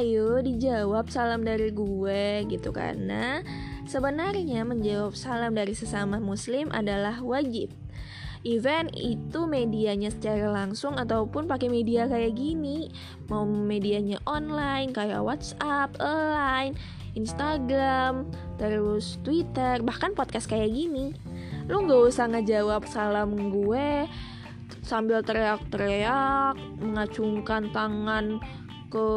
ayo dijawab salam dari gue gitu. Karena sebenarnya menjawab salam dari sesama muslim adalah wajib. Event itu medianya secara langsung ataupun pakai media kayak gini. Mau medianya online kayak WhatsApp, Line, Instagram, terus Twitter, bahkan podcast kayak gini. Lu nggak usah ngejawab salam gue sambil teriak-teriak mengacungkan tangan ke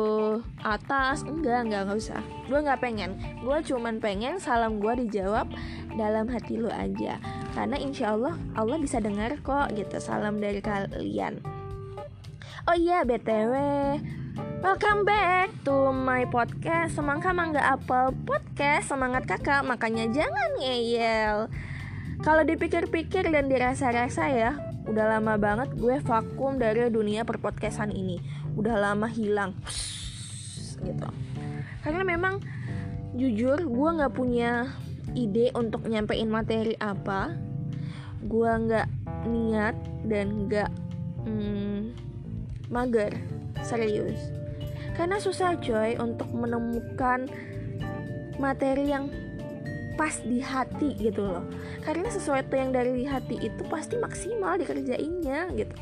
atas. Enggak enggak nggak usah. Gue nggak pengen. Gue cuman pengen salam gue dijawab dalam hati lu aja. Karena insya Allah Allah bisa dengar kok gitu salam dari kalian. Oh iya btw Welcome back to my podcast Semangka Mangga Apel Podcast. Semangat kakak Makanya jangan ngeyel. Kalau dipikir-pikir dan dirasa-rasa ya Udah lama banget gue vakum dari dunia perpodcastan ini. Udah lama hilang. Gitu. Karena memang Jujur gue gak punya ide untuk nyampein materi apa. Gue nggak niat dan nggak hmm, mager. Serius. Karena susah coy untuk menemukan materi yang pas di hati gitu loh. Karena sesuatu yang dari hati itu pasti maksimal dikerjainnya gitu.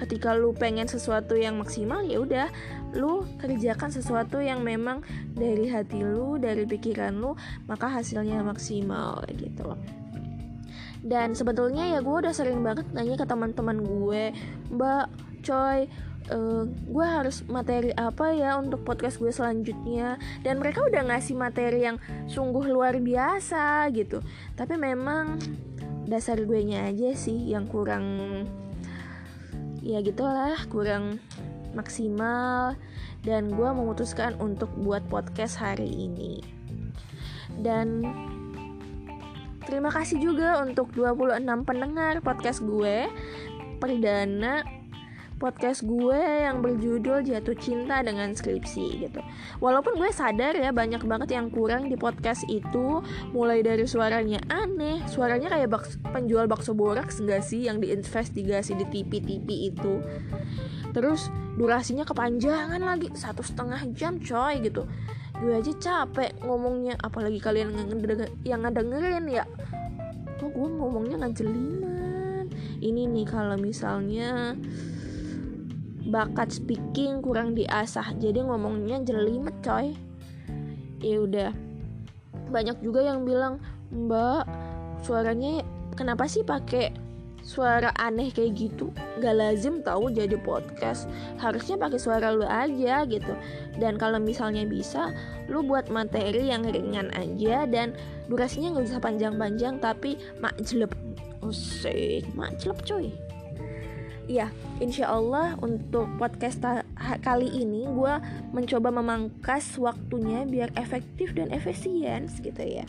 Ketika lu pengen sesuatu yang maksimal ya udah lu kerjakan sesuatu yang memang dari hati lu dari pikiran lu maka hasilnya maksimal gitu loh. Dan sebetulnya ya gue udah sering banget nanya ke teman-teman gue mbak coy uh, gue harus materi apa ya untuk podcast gue selanjutnya. Dan mereka udah ngasih materi yang sungguh luar biasa gitu. Tapi memang dasar gue nya aja sih yang kurang ya gitulah kurang maksimal. Dan gue memutuskan untuk buat podcast hari ini. Dan Terima kasih juga untuk 26 pendengar podcast gue Perdana podcast gue yang berjudul Jatuh Cinta dengan Skripsi gitu. Walaupun gue sadar ya banyak banget yang kurang di podcast itu. Mulai dari suaranya aneh Suaranya kayak baks penjual bakso boraks gak sih? Yang diinvestigasi di TV-TV itu. Terus durasinya kepanjangan lagi Satu setengah jam coy gitu. Gue aja capek ngomongnya apalagi kalian yang ngedengerin ya. Kok gue ngomongnya ngajeliman ini nih kalau misalnya bakat speaking kurang diasah. Jadi ngomongnya jelimet coy. Ya udah. Banyak juga yang bilang mbak suaranya kenapa sih pakai suara aneh kayak gitu? Gak lazim tahu jadi podcast. Harusnya pakai suara lu aja gitu. Dan kalau misalnya bisa lu buat materi yang ringan aja dan durasinya nggak usah panjang-panjang tapi makjleb usik makjleb cuy Iya, insya Allah untuk podcast kali ini gue mencoba memangkas waktunya biar efektif dan efisien gitu ya.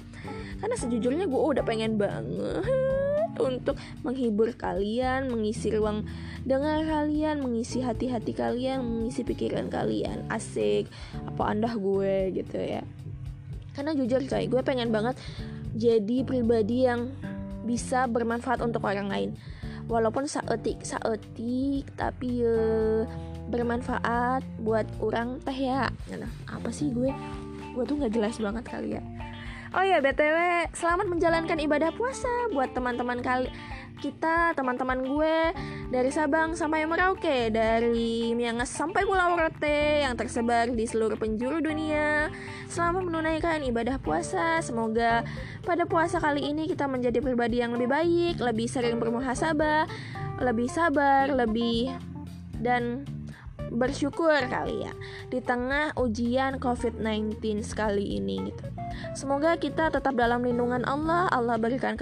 Karena sejujurnya gue udah pengen banget untuk menghibur kalian, mengisi ruang dengar kalian, mengisi hati-hati kalian, mengisi pikiran kalian. Asik, apa andah gue gitu ya. Karena jujur coy, gue pengen banget jadi pribadi yang bisa bermanfaat untuk orang lain. Walaupun saetik saetik tapi uh, bermanfaat buat orang teh ya. Nah, apa sih gue? Gue tuh nggak jelas banget kali ya. Oh ya BTW, selamat menjalankan ibadah puasa buat teman-teman kali kita, teman-teman gue dari Sabang sampai Merauke, dari Miangas sampai Pulau Rote yang tersebar di seluruh penjuru dunia. Selamat menunaikan ibadah puasa. Semoga pada puasa kali ini kita menjadi pribadi yang lebih baik, lebih sering bermuhasabah, lebih sabar, lebih dan bersyukur kali ya di tengah ujian COVID-19 sekali ini gitu. Semoga kita tetap dalam lindungan Allah. Allah berikan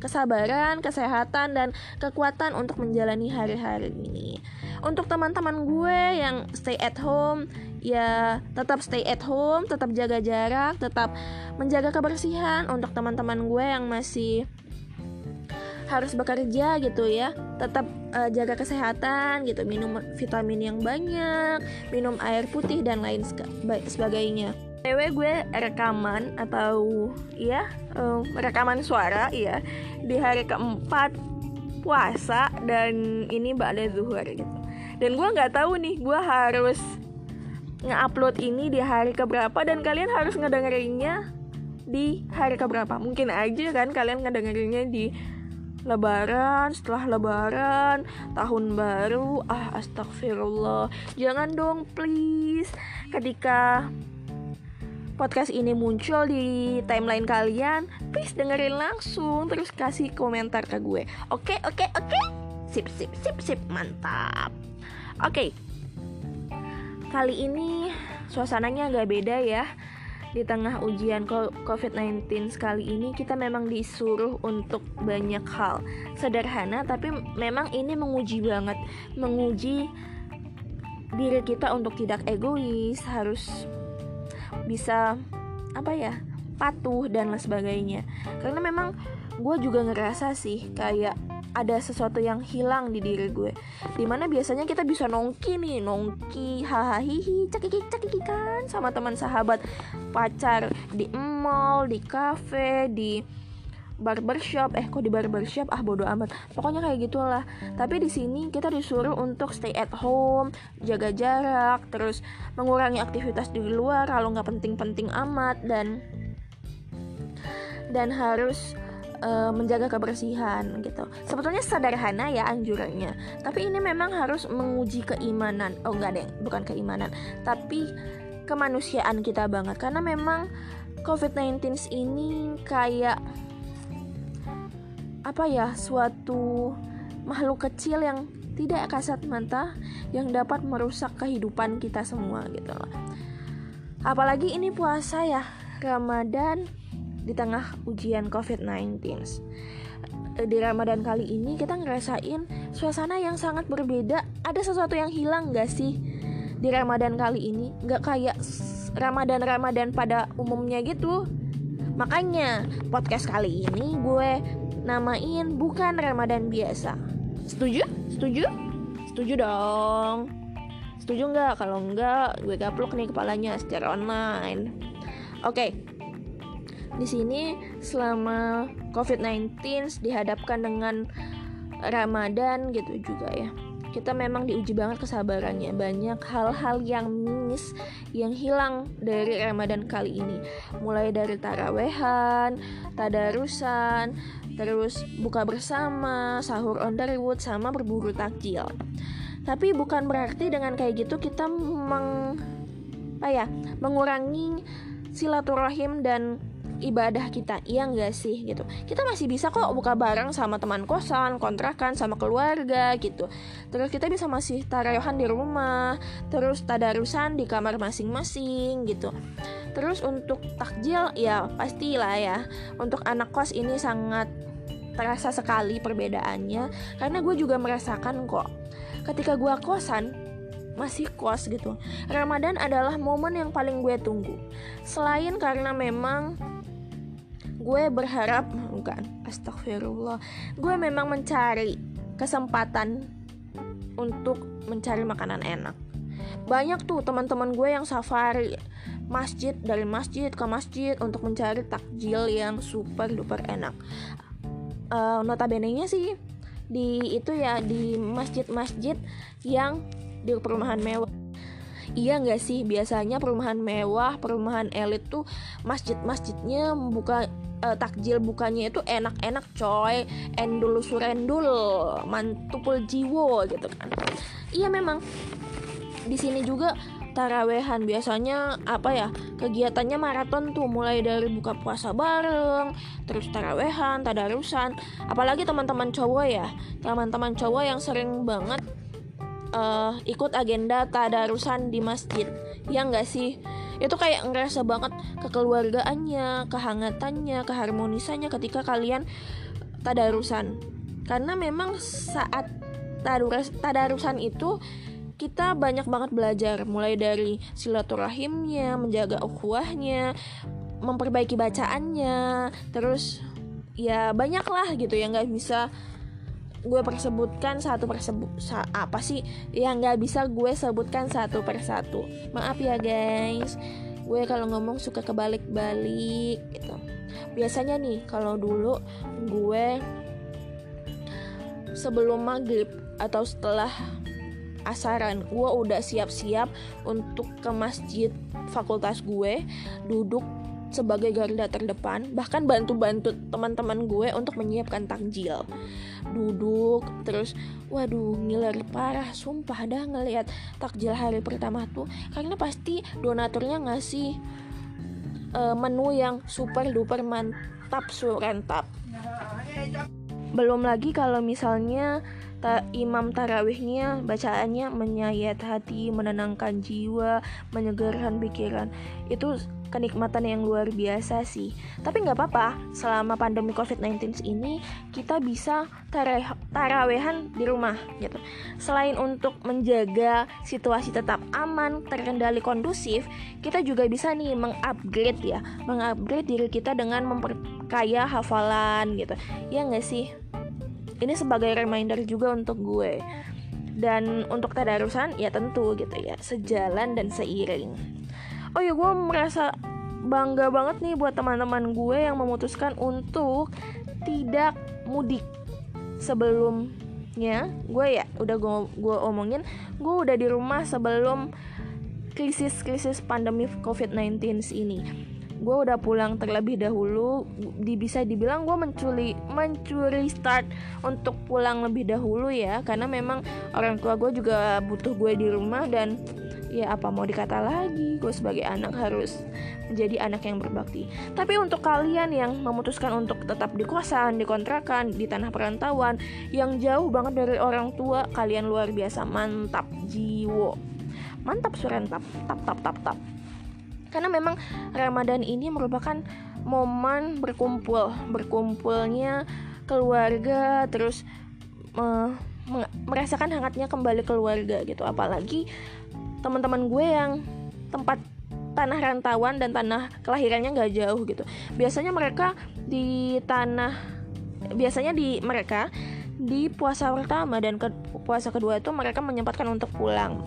kesabaran, kesehatan dan kekuatan untuk menjalani hari-hari ini. Untuk teman-teman gue yang stay at home, ya tetap stay at home, tetap jaga jarak, tetap menjaga kebersihan untuk teman-teman gue yang masih harus bekerja gitu ya tetap uh, jaga kesehatan gitu minum vitamin yang banyak minum air putih dan lain sebagainya. Tewe gue rekaman atau ya uh, rekaman suara ya di hari keempat puasa dan ini mbak ada zuhur gitu. Dan gue nggak tahu nih gue harus nge-upload ini di hari keberapa dan kalian harus ngedengerinnya di hari keberapa. Mungkin aja kan kalian ngedengerinnya di lebaran setelah lebaran tahun baru. Ah astagfirullah. Jangan dong please. Ketika podcast ini muncul di timeline kalian please dengerin langsung terus kasih komentar ke gue. Oke oke oke? Sip sip sip sip. Mantap. Oke. Kali ini suasananya agak beda ya di tengah ujian COVID-19 sekali ini kita memang disuruh untuk banyak hal sederhana tapi memang ini menguji banget. Menguji diri kita untuk tidak egois harus bisa apa ya patuh dan lain sebagainya. Karena memang gue juga ngerasa sih kayak ada sesuatu yang hilang di diri gue. Di mana biasanya kita bisa nongki nih nongki hahaha cekiki cekiki kan sama teman sahabat. Pacar di mall di cafe di barbershop. Eh kok di barbershop? Ah bodo amat. Pokoknya kayak gitulah. Tapi di sini kita disuruh untuk stay at home jaga jarak terus mengurangi aktivitas di luar kalau nggak penting-penting amat dan dan harus uh, menjaga kebersihan gitu. Sebetulnya sederhana ya anjurannya, tapi ini memang harus menguji keimanan. Oh enggak deh, bukan keimanan, tapi kemanusiaan kita banget karena memang COVID-19 ini kayak apa ya suatu makhluk kecil yang tidak kasat mata yang dapat merusak kehidupan kita semua gitu loh. Apalagi ini puasa ya, Ramadan di tengah ujian COVID-19. Di Ramadan kali ini kita ngerasain suasana yang sangat berbeda. Ada sesuatu yang hilang gak sih di Ramadan kali ini? Gak kayak Ramadan-Ramadan pada umumnya gitu. Makanya podcast kali ini gue namain bukan Ramadan biasa. Setuju? Setuju? Setuju dong. Setuju nggak? Kalau nggak, gue gaplok nih kepalanya secara online. Oke, okay, di sini selama COVID-19 dihadapkan dengan Ramadan gitu juga ya. Kita memang diuji banget kesabarannya. Banyak hal-hal yang miss yang hilang dari Ramadan kali ini. Mulai dari tarawehan, tadarusan, terus buka bersama, sahur on the road, sama berburu takjil. Tapi bukan berarti dengan kayak gitu kita meng apa ya, mengurangi silaturahim dan ibadah kita iya enggak sih gitu kita masih bisa kok buka bareng sama teman kosan kontrakan sama keluarga gitu terus kita bisa masih tarayohan di rumah terus tadarusan di kamar masing-masing gitu terus untuk takjil ya pastilah ya untuk anak kos ini sangat terasa sekali perbedaannya karena gue juga merasakan kok ketika gue kosan masih kos gitu. Ramadan adalah momen yang paling gue tunggu. Selain karena memang gue berharap bukan astagfirullah. Gue memang mencari kesempatan untuk mencari makanan enak. Banyak tuh teman-teman gue yang safari masjid dari masjid ke masjid untuk mencari takjil yang super duper enak. Uh, notabene nya sih di itu ya di masjid-masjid yang di perumahan mewah Iya nggak sih? Biasanya perumahan mewah, perumahan elit tuh masjid-masjidnya membuka uh, takjil bukannya itu enak-enak coy. Endul surendul mantupul jiwo gitu kan. Iya memang. Di sini juga tarawehan biasanya apa ya kegiatannya maraton tuh. Mulai dari buka puasa bareng terus tarawehan tadarusan. Apalagi teman-teman cowok ya. Teman-teman cowok yang sering banget uh, ikut agenda tadarusan di masjid. Ya nggak sih? Itu kayak ngerasa banget kekeluargaannya kehangatannya keharmonisannya ketika kalian tadarusan. Karena memang saat tadarus tadarusan itu kita banyak banget belajar. Mulai dari silaturahimnya menjaga ukhuwahnya memperbaiki bacaannya terus ya banyak lah gitu ya nggak bisa gue persebutkan satu persebut apa sih? Yang nggak bisa gue sebutkan satu persatu. Maaf ya guys. Gue kalau ngomong suka kebalik-balik gitu. Biasanya nih kalau dulu gue sebelum maghrib atau setelah asaran gue udah siap-siap untuk ke masjid fakultas gue duduk sebagai garda terdepan bahkan bantu-bantu teman-teman gue untuk menyiapkan takjil duduk terus waduh ngiler parah sumpah dah ngelihat takjil hari pertama tuh karena pasti donaturnya ngasih uh, menu yang super duper mantap surentap belum lagi kalau misalnya ta imam tarawihnya bacaannya menyayat hati, menenangkan jiwa, menyegarkan pikiran. Itu kenikmatan yang luar biasa sih. Tapi nggak apa-apa, selama pandemi COVID-19 ini kita bisa tarawehan di rumah gitu. Selain untuk menjaga situasi tetap aman, terkendali kondusif, kita juga bisa nih mengupgrade ya, mengupgrade diri kita dengan memperkaya hafalan gitu. Ya nggak sih? ini sebagai reminder juga untuk gue dan untuk tadarusan ya tentu gitu ya sejalan dan seiring oh ya gue merasa bangga banget nih buat teman-teman gue yang memutuskan untuk tidak mudik. Sebelumnya gue ya udah gue gue omongin gue udah di rumah sebelum krisis krisis pandemi covid-19 ini. Gue udah pulang terlebih dahulu di bisa dibilang gue mencuri mencuri start untuk pulang lebih dahulu ya karena memang orang tua gue juga butuh gue di rumah dan ya apa mau dikata lagi? Gue sebagai anak harus menjadi anak yang berbakti. Tapi untuk kalian yang memutuskan untuk tetap di kosan di kontrakan di tanah perantauan yang jauh banget dari orang tua kalian luar biasa mantap jiwo. Mantap surentap tap tap tap tap karena memang Ramadan ini merupakan momen berkumpul berkumpulnya keluarga terus uh, merasakan hangatnya kembali keluarga gitu. Apalagi teman-teman gue yang tempat tanah rantauan dan tanah kelahirannya nggak jauh gitu biasanya mereka di tanah biasanya di mereka di puasa pertama dan ke puasa kedua itu mereka menyempatkan untuk pulang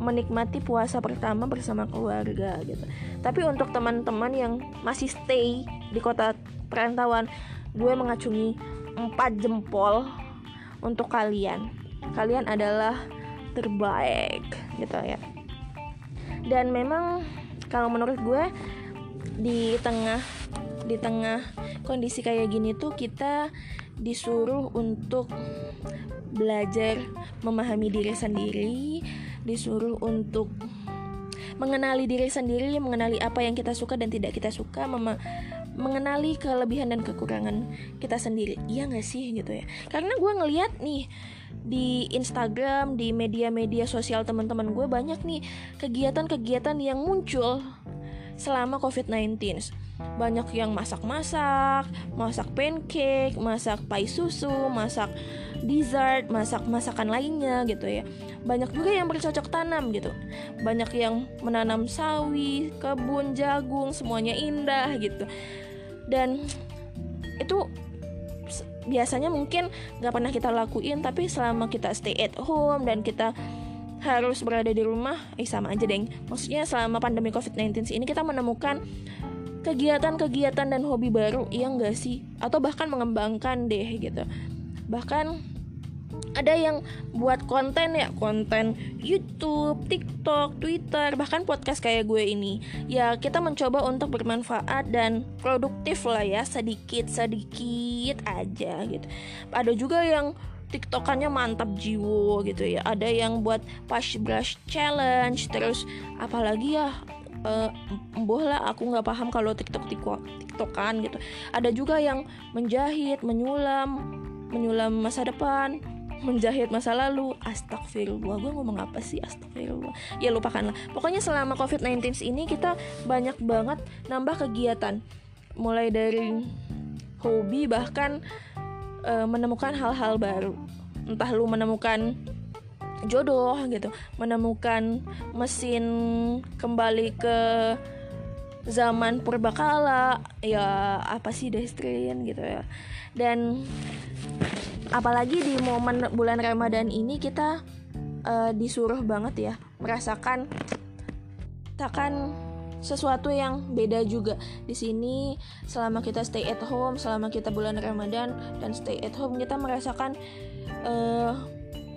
menikmati puasa pertama bersama keluarga gitu. Tapi untuk teman-teman yang masih stay di kota perantauan, gue mengacungi empat jempol untuk kalian. Kalian adalah terbaik gitu ya. Dan memang kalau menurut gue di tengah di tengah kondisi kayak gini tuh kita disuruh untuk belajar memahami diri sendiri, disuruh untuk mengenali diri sendiri, mengenali apa yang kita suka dan tidak kita suka, mengenali kelebihan dan kekurangan kita sendiri. Iya gak sih gitu ya? Karena gue ngeliat nih di Instagram, di media-media sosial teman-teman gue banyak nih kegiatan-kegiatan yang muncul selama COVID-19 banyak yang masak-masak, masak pancake, masak pai susu, masak dessert, masak masakan lainnya gitu ya. Banyak juga yang bercocok tanam gitu. Banyak yang menanam sawi, kebun jagung, semuanya indah gitu. Dan itu biasanya mungkin nggak pernah kita lakuin tapi selama kita stay at home dan kita harus berada di rumah eh sama aja deng maksudnya selama pandemi covid-19 ini kita menemukan kegiatan-kegiatan dan hobi baru iya enggak sih atau bahkan mengembangkan deh gitu bahkan ada yang buat konten ya konten YouTube, TikTok, Twitter, bahkan podcast kayak gue ini. Ya kita mencoba untuk bermanfaat dan produktif lah ya sedikit sedikit aja gitu. Ada juga yang tiktokannya mantap jiwo gitu ya. Ada yang buat push brush challenge, terus apalagi ya uh, lah aku nggak paham kalau tiktok tiktokan gitu. Ada juga yang menjahit menyulam menyulam masa depan menjahit masa lalu. Astagfirullah gue ngomong apa sih? Astagfirullah. Ya lupakanlah. Pokoknya selama covid-19 ini kita banyak banget nambah kegiatan. Mulai dari hobi bahkan uh, menemukan hal-hal baru. Entah lu menemukan jodoh gitu. Menemukan mesin kembali ke zaman purbakala ya apa sih destrin gitu ya. Dan apalagi di momen bulan Ramadan ini kita uh, disuruh banget ya merasakan merasakan sesuatu yang beda juga. Di sini selama kita stay at home selama kita bulan Ramadan dan stay at home kita merasakan uh,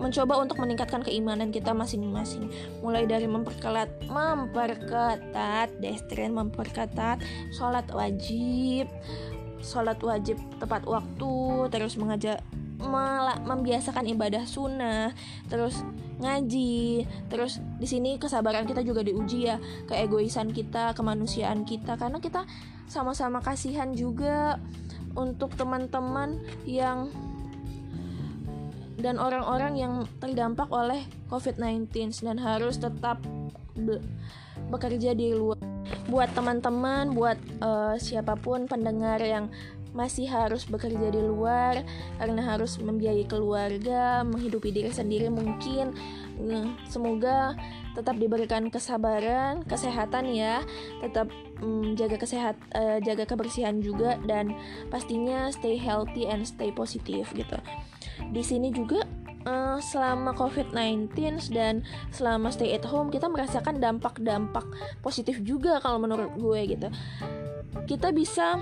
mencoba untuk meningkatkan keimanan kita masing-masing. Mulai dari memperketat memperketat destrin memperketat sholat wajib sholat wajib tepat waktu terus mengajak membiasakan ibadah sunnah terus ngaji terus di sini kesabaran kita juga diuji ya keegoisan kita kemanusiaan kita karena kita sama-sama kasihan juga untuk teman-teman yang dan orang-orang yang terdampak oleh COVID-19 dan harus tetap be bekerja di luar. Buat teman-teman, buat uh, siapa pun pendengar yang masih harus bekerja di luar karena harus membiayai keluarga, menghidupi diri sendiri mungkin. Semoga tetap diberikan kesabaran, kesehatan ya, tetap um, jaga kesehat, uh, jaga kebersihan juga dan pastinya stay healthy and stay positif gitu di sini juga uh, selama COVID-19 dan selama stay at home kita merasakan dampak-dampak positif juga kalau menurut gue gitu. Kita bisa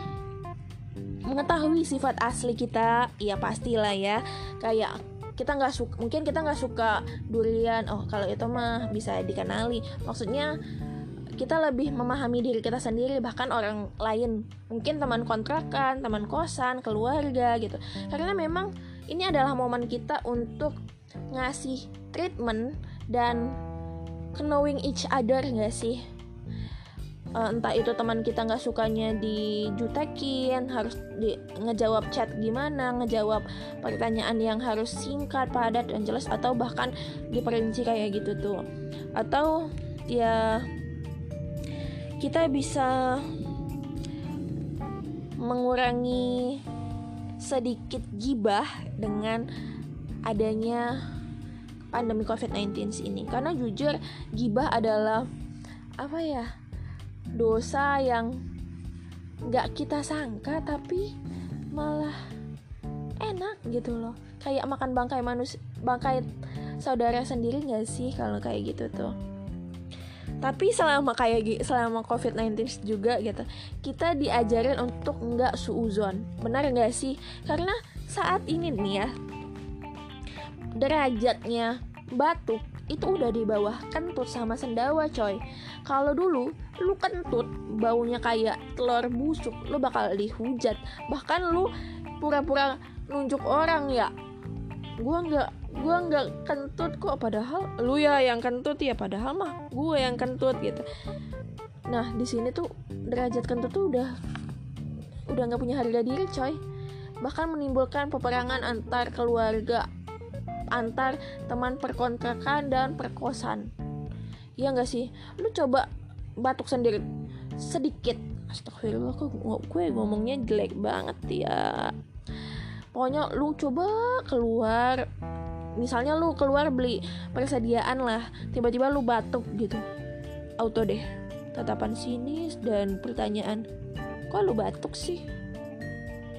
mengetahui sifat asli kita, ya pastilah ya. Kayak kita nggak suka, mungkin kita nggak suka durian. Oh kalau itu mah bisa dikenali. Maksudnya kita lebih memahami diri kita sendiri bahkan orang lain mungkin teman kontrakan teman kosan keluarga gitu karena memang ini adalah momen kita untuk ngasih treatment dan knowing each other gak sih? Uh, entah itu teman kita nggak sukanya dijutekin harus di, ngejawab chat gimana ngejawab pertanyaan yang harus singkat padat dan jelas atau bahkan diperinci kayak gitu tuh. Atau ya kita bisa mengurangi sedikit gibah dengan adanya pandemi COVID-19 ini. Karena jujur gibah adalah apa ya dosa yang nggak kita sangka tapi malah enak gitu loh. Kayak makan bangkai manusia bangkai saudara sendiri nggak sih kalau kayak gitu tuh tapi selama kayak selama COVID-19 juga gitu kita diajarin untuk nggak suuzon benar nggak sih? Karena saat ini nih ya derajatnya batuk itu udah di bawah kentut sama sendawa coy. Kalau dulu lu kentut baunya kayak telur busuk lu bakal dihujat. Bahkan lu pura-pura nunjuk orang ya gua nggak gue nggak kentut kok padahal lu ya yang kentut ya padahal mah gue yang kentut gitu. Nah di sini tuh derajat kentut tuh udah udah nggak punya harga diri coy. Bahkan menimbulkan peperangan antar keluarga antar teman perkontrakan dan perkosan. Iya nggak sih? Lu coba batuk sendiri sedikit. Astagfirullah kok gue ngomongnya jelek banget ya. Pokoknya lu coba keluar misalnya lu keluar beli persediaan lah tiba-tiba lu batuk gitu. Auto deh tatapan sinis dan pertanyaan kok lu batuk sih?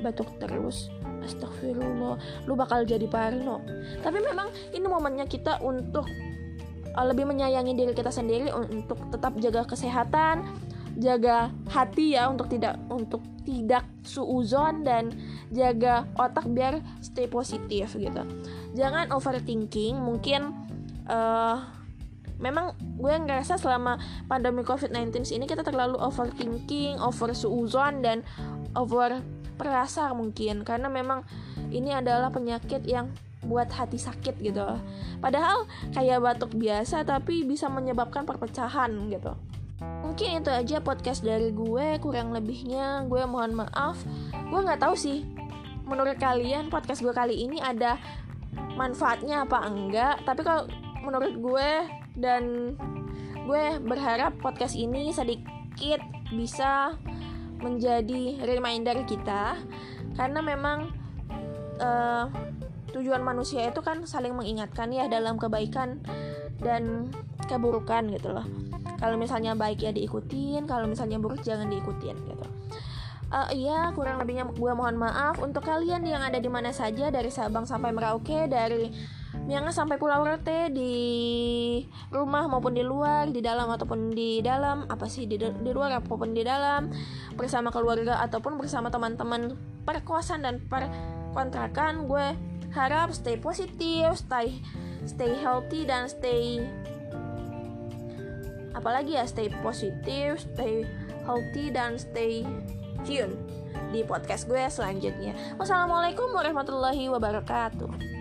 Batuk terus. Astagfirullah lu bakal jadi parno. Tapi memang ini momennya kita untuk uh, lebih menyayangi diri kita sendiri untuk tetap jaga kesehatan jaga hati ya untuk tidak untuk tidak suuzon dan jaga otak biar stay positif gitu jangan overthinking mungkin uh, memang gue ngerasa selama pandemi COVID-19 ini kita terlalu overthinking, over suuzon dan over perasa mungkin karena memang ini adalah penyakit yang buat hati sakit gitu. Padahal kayak batuk biasa tapi bisa menyebabkan perpecahan gitu. Mungkin itu aja podcast dari gue, kurang lebihnya gue mohon maaf. Gue nggak tahu sih menurut kalian podcast gue kali ini ada manfaatnya apa enggak. Tapi kalau menurut gue dan gue berharap podcast ini sedikit bisa menjadi reminder kita. Karena memang uh, tujuan manusia itu kan saling mengingatkan ya dalam kebaikan dan keburukan gitu loh. Kalau misalnya baik ya diikutin kalau misalnya buruk jangan diikutin gitu uh, iya kurang lebihnya gue mohon maaf. Untuk kalian yang ada di mana saja dari Sabang sampai Merauke dari Miangas sampai Pulau Rote di rumah maupun di luar di dalam ataupun di dalam apa sih di, di luar ataupun di dalam bersama keluarga ataupun bersama teman-teman perkosan dan per kontrakan gue harap stay positif stay stay healthy dan stay apalagi ya stay positif stay healthy dan stay tune di podcast gue selanjutnya. Wassalamualaikum warahmatullahi wabarakatuh